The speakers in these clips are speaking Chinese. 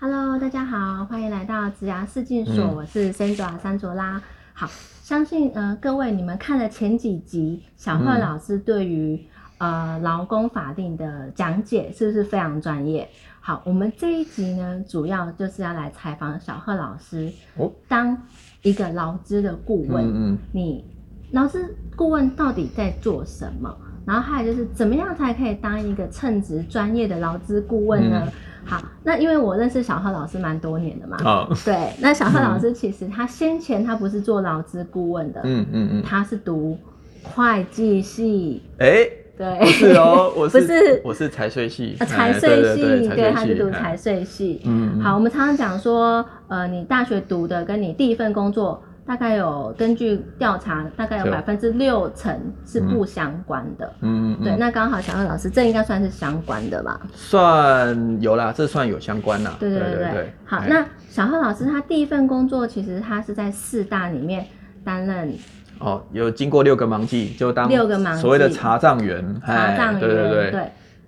Hello，大家好，欢迎来到职涯试镜所，嗯我是 Sandra 山卓拉。好，相信呃各位你们看了前几集小贺嗯老师对于、呃劳工法定的讲解，是不是非常专业？好，我们这一集呢，主要就是要来采访小贺老师，哦当一个劳资的顾问，嗯嗯你劳资顾问到底在做什么？然后还有就是怎么样才可以当一个称职专业的劳资顾问呢？嗯好，那因为我认识小贺老师蛮多年的嘛，啊，对，那小贺老师其实他先前他不是做劳资顾问的，嗯嗯嗯，他是读会计系，哎，对，不是哦，我是不是。我是财税系，呃财哎税系，对他是读财哎税系。嗯，嗯。好，我们常常讲说，呃，你大学读的跟你第一份工作，大概有根据调查，大概有百分之六成是不相关的。嗯。嗯，对，嗯。那刚好小贺老师，这应该算是相关的吧？算有啦，这算有相关啦，对对对对对。好，哎。那小贺老师他第一份工作，其实他是在四大里面担任哦，有经过六个忙季，就当六个忙季所谓的查账员，查哎账员，对对对，对，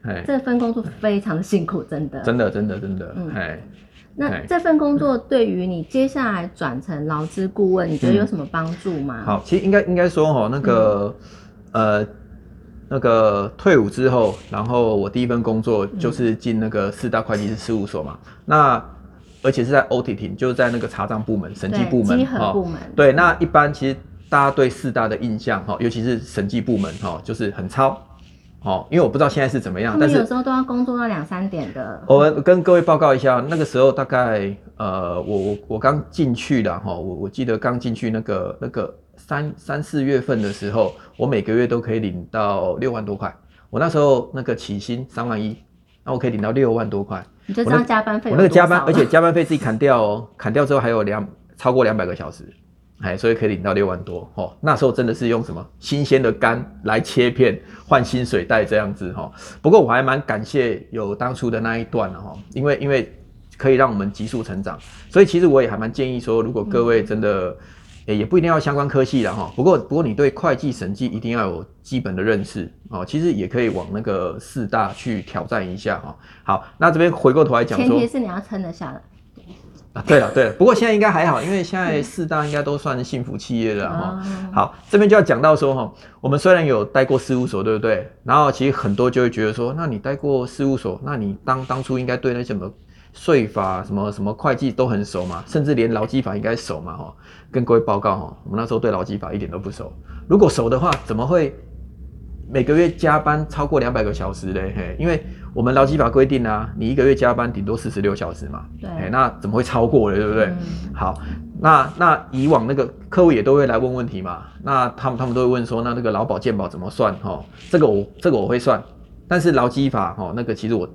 哎，这份工作非常的辛苦，真的。真的真的真的。嗯，哎，那哎这份工作对于你接下来转成劳资顾问，你觉得有什么帮助吗？嗯好，其实应该应该说哈，那个、呃，那个退伍之后，然后我第一份工作就是进那个四大会计师事务所嘛，那而且是在 auditing，就是在那个查账部门、审计，部门稽核哈。部门，对，那一般其实大家对四大的印象哈，尤其是审计部门哈，就是很糙哦，因为我不知道现在是怎么样，但是有时候都要工作到两三点的。我们跟各位报告一下，那个时候大概呃，我我我刚进去的哈，我我记得刚进去那个那个三三四月份的时候，我每个月都可以领到六万多块。我那时候那个起薪三万一，那我可以领到六万多块。你就知道加班费我那个加班，而且加班费自己砍掉哦，砍掉之后还有两超过两百个小时，哎，所以可以领到六万多哦。那时候真的是用什么新鲜的肝来切片换薪水袋这样子哈、哦。不过我还蛮感谢有当初的那一段的哈、哦，因为因为可以让我们急速成长，所以其实我也还蛮建议说，如果各位真的。诶也不一定要相关科系的哈，不过不过你对会计审计一定要有基本的认识哦，其实也可以往那个四大去挑战一下哈。好，那这边回过头来讲说前提，是你要撑得下来。啊，对了对了，不过现在应该还好，因为现在四大应该都算幸福企业了哈。哦好，这边就要讲到说哈，我们虽然有待过事务所，对不对？然后其实很多就会觉得说，那你待过事务所，那你当当初应该对那什么税法、什么什么会计都很熟嘛，甚至连劳基法应该熟嘛哈。跟各位报告哈，我们那时候对劳基法一点都不熟，如果熟的话，怎么会每个月加班超过两百个小时嘞？嘿，因为我们劳基法规定啊，你一个月加班顶多四十六小时嘛。对哎，那怎么会超过了，对不对？嗯好，那那以往那个客户也都会来问问题嘛，那他们他们都会问说，那那个劳保健保怎么算？哈，这个我这个我会算，但是劳基法哈，那个其实我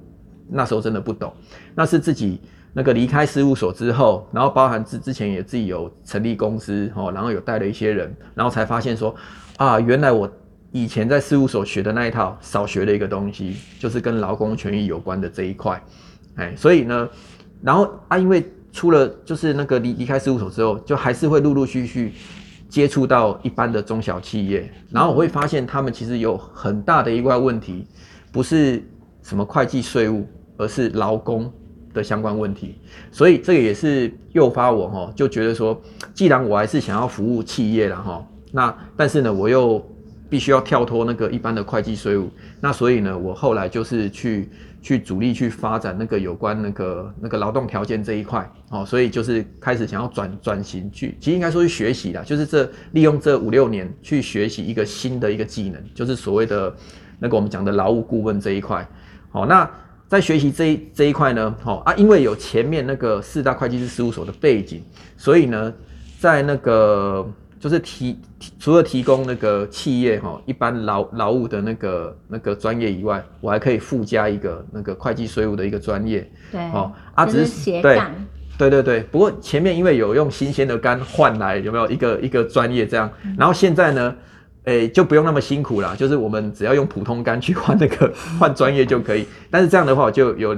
那时候真的不懂，那是自己那个离开事务所之后，然后包含之之前也自己有成立公司哦，然后有带了一些人，然后才发现说啊，原来我以前在事务所学的那一套少学了一个东西，就是跟劳工权益有关的这一块，哎，所以呢，然后啊，因为出了就是那个离离开事务所之后，就还是会陆陆续续接触到一般的中小企业，然后我会发现他们其实有很大的一块问题，不是什么会计税务，而是劳工的相关问题，所以这个也是诱发我哈，就觉得说，既然我还是想要服务企业了哈，那但是呢，我又必须要跳脱那个一般的会计税务，那所以呢，我后来就是去去主力去发展那个有关那个那个劳动条件这一块哦，所以就是开始想要转转型去，其实应该说是学习啦，就是这利用这五六年去学习一个新的一个技能，就是所谓的那个我们讲的劳务顾问这一块。好，那在学习这一这一块呢，好啊，因为有前面那个四大会计师事务所的背景，所以呢，在那个就是提提除了提供那个企业哈一般劳劳务的那个那个专业以外，我还可以附加一个那个会计税务的一个专业，对，哦啊，就是只是对对对对，不过前面因为有用新鲜的肝换来有没有？一个一个专业这样，然后现在呢，诶就不用那么辛苦啦，就是我们只要用普通肝去换那个 换专业就可以，但是这样的话我就有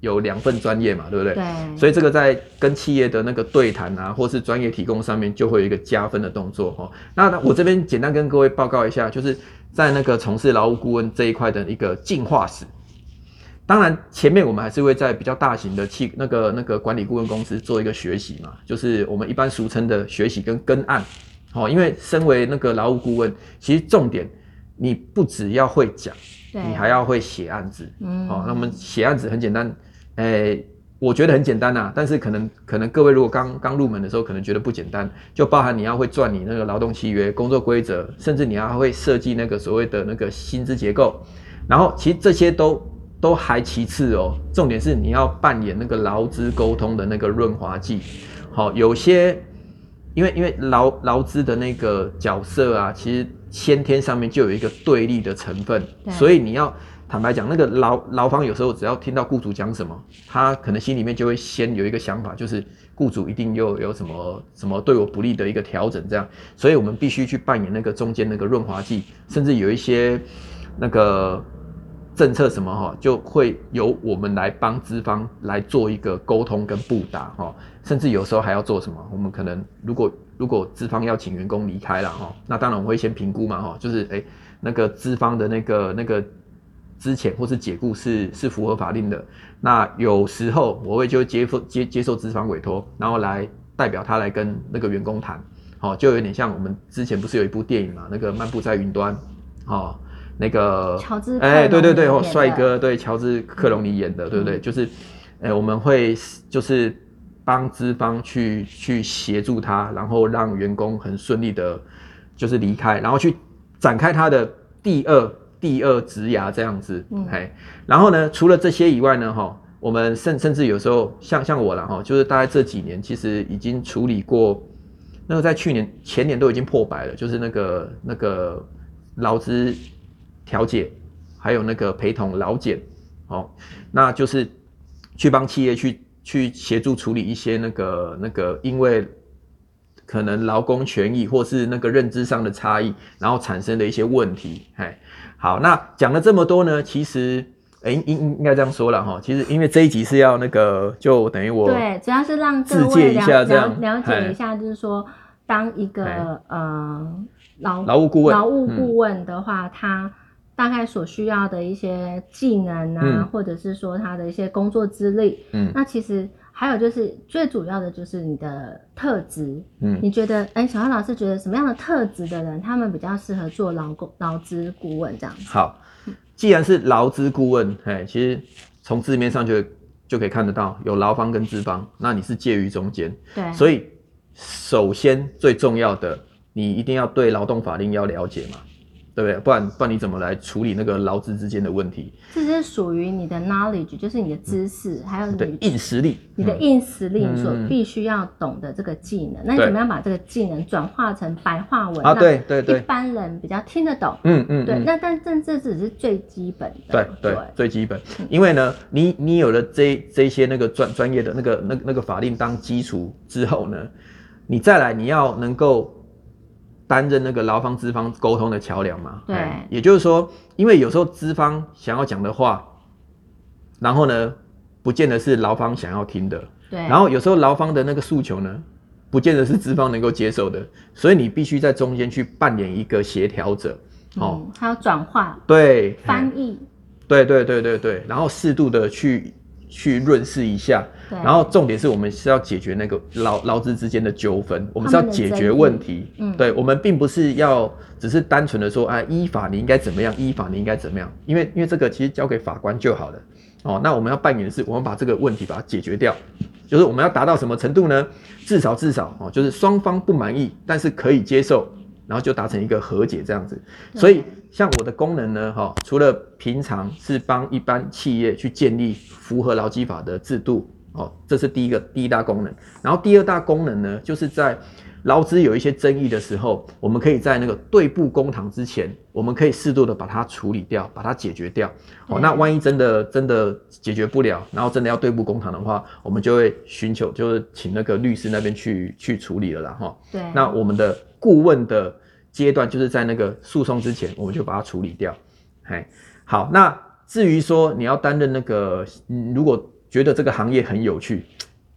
有两份专业嘛，对不对？对，所以这个在跟企业的那个对谈啊，或是专业提供上面，就会有一个加分的动作哈。那我这边简单跟各位报告一下，就是在那个从事劳务顾问这一块的一个进化史。当然前面我们还是会在比较大型的企那个那个管理顾问公司做一个学习嘛，就是我们一般俗称的学习跟跟案。好，因为身为那个劳务顾问，其实重点你不只要会讲，你还要会写案子。嗯好，那我们写案子很简单，诶、我觉得很简单呐、但是可能可能各位如果刚刚入门的时候，可能觉得不简单，就包含你要会撰你那个劳动契约、工作规则，甚至你要会设计那个所谓的那个薪资结构，然后其实这些都都还其次哦，重点是你要扮演那个劳资沟通的那个润滑剂。好，有些因为因为劳劳资的那个角色啊，其实先天上面就有一个对立的成分，所以你要坦白讲，那个劳劳方有时候只要听到雇主讲什么，他可能心里面就会先有一个想法，就是雇主一定又有什么什么对我不利的一个调整，这样，所以我们必须去扮演那个中间那个润滑剂，甚至有一些那个政策什么哈，就会由我们来帮资方来做一个沟通跟布达哈，甚至有时候还要做什么，我们可能如果如果资方要请员工离开了哈，那当然我们会先评估嘛哈，就是诶那个资方的那个那个之前或是解雇是是符合法令的，那有时候我会就接受接接受资方委托，然后来代表他来跟那个员工谈，好，就有点像我们之前不是有一部电影嘛，那个漫步在云端，哦，那个乔治哎，对对对，帅哥，对，乔治克隆尼演的，对不对？就是，哎，我们会就是帮资方去去协助他，然后让员工很顺利的，就是离开，然后去展开他的第二第二职涯这样子，嗯。哎，然后呢，除了这些以外呢，哈，我们甚甚至有时候像像我了哈，就是大概这几年其实已经处理过，那个在去年前年都已经破百了，就是那个那个劳资调解，还有那个陪同劳检，哦，那就是去帮企业去去协助处理一些那个那个因为可能劳工权益或是那个认知上的差异，然后产生的一些问题。哎，好，那讲了这么多呢，其实哎应应应该这样说了哈，其实因为这一集是要那个就等于我对，主要是让各自介一位了了下这样了哎解一下，就是说，当一个哎呃劳劳务顾问劳务嗯顾问的话，他大概所需要的一些技能啊，嗯或者是说他的一些工作资历，嗯那其实还有就是最主要的就是你的特质。嗯。你觉得，哎，小安老师觉得什么样的特质的人，他们比较适合做劳工劳资顾问这样子？好，既然是劳资顾问，哎，其实从字面上就就可以看得到有劳方跟资方，那你是介于中间，对，所以首先最重要的，你一定要对劳动法令要了解嘛，对不对？不然不然你怎么来处理那个劳资之间的问题？这是属于你的 knowledge，就是你的知识，还有对你，硬实力，嗯你的硬实力你所必须要懂的这个技能，那你对。怎么样把这个技能转化成白话文，啊，对对对。一，般人比较听得懂？嗯嗯，对，嗯。那但这这只是最基本对的，对，最基本，因为呢，你你有了这这些那个专专业的那个那那个法令当基础之后呢，你再来你要能够担任那个劳方资方沟通的桥梁嘛，对。哎也就是说，因为有时候资方想要讲的话，然后呢，不见得是劳方想要听的，对，然后有时候劳方的那个诉求呢，不见得是资方能够接受的，所以你必须在中间去扮演一个协调者，哦，嗯，还有转化、对，哎翻译，对对对对对，然后适度的去去润饰一下，然后重点是我们是要解决那个劳劳资之间的纠纷，我们是要解决问题。嗯对，我们并不是要只是单纯的说，啊，依法你应该怎么样，依法你应该怎么样，因为因为这个其实交给法官就好了。哦，那我们要扮演的是，我们把这个问题把它解决掉，就是我们要达到什么程度呢？至少至少哦，就是双方不满意，但是可以接受，然后就达成一个和解这样子。所以像我的功能呢，哈、除了平常是帮一般企业去建立符合劳基法的制度，哦，这是第一个第一大功能。然后第二大功能呢，就是在劳资有一些争议的时候，我们可以在那个对簿公堂之前，我们可以适度的把它处理掉，把它解决掉。哦，那万一真的真的解决不了，然后真的要对簿公堂的话，我们就会寻求就是请那个律师那边去去处理了啦，哈。对，那我们的顾问的阶段就是在那个诉讼之前，我们就把它处理掉。哎，好，那至于说你要担任那个，嗯如果觉得这个行业很有趣，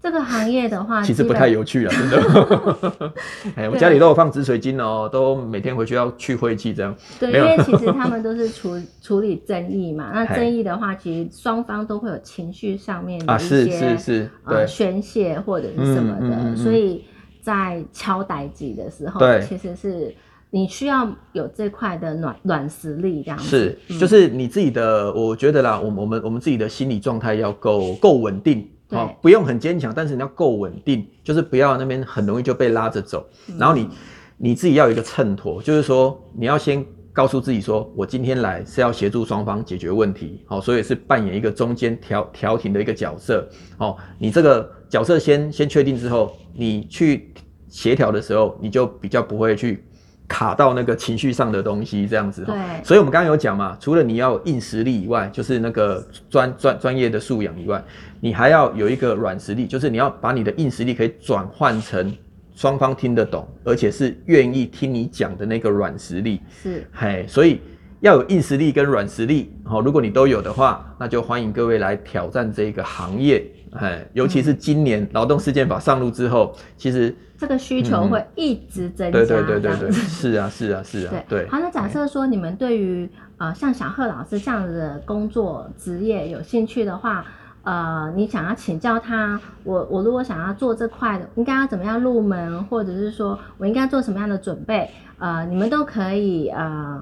这个行业的话，其实不太有趣啊，真的。哎，我家里都有放紫水晶哦，都每天回去要去晦气这样。对，因为其实他们都是处处理争议嘛。那嘿争议的话，其实双方都会有情绪上面的啊，一是些是是，呃，宣泄或者是什么的，嗯嗯嗯嗯所以在敲代机的时候，其实是你需要有这块的软软实力这样子。是，嗯。就是你自己的，我觉得啦，我们我们我们自己的心理状态要够够稳定，对。哦，不用很坚强，但是你要够稳定，就是不要那边很容易就被拉着走，嗯。然后你你自己要有一个衬托，就是说你要先告诉自己说，我今天来是要协助双方解决问题，好、所以是扮演一个中间调调停的一个角色，哦，你这个角色先先确定之后，你去协调的时候，你就比较不会去卡到那个情绪上的东西，这样子。对所以我们刚刚有讲嘛，除了你要有硬实力以外，就是那个专专专业的素养以外，你还要有一个软实力，就是你要把你的硬实力可以转换成双方听得懂，而且是愿意听你讲的那个软实力。是嘿，所以要有硬实力跟软实力。好、如果你都有的话，那就欢迎各位来挑战这个行业。嘿，尤其是今年劳动事件法上路之后，其实这个需求会一直增加。嗯对对对对对，是啊是啊是啊，对。好，那假设说你们对于呃像小贺老师这样子的工作职业有兴趣的话，呃，你想要请教他，我我如果想要做这块的，应该要怎么样入门，或者是说我应该做什么样的准备，呃，你们都可以呃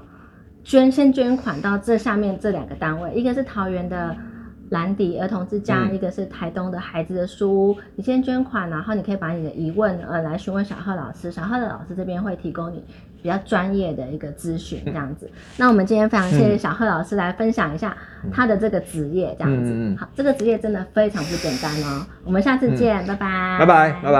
捐先捐款到这下面这两个单位，一个是桃园的。兰迪儿童之家，嗯一个是台东的孩子的书屋。你先捐款，然后你可以把你的疑问呃来询问小贺老师，小贺的老师这边会提供你比较专业的一个咨询这样子。那我们今天非常谢谢小贺老师来分享一下他的这个职业这样子。好，这个职业真的非常不简单哦。我们下次见，拜拜，拜拜拜拜。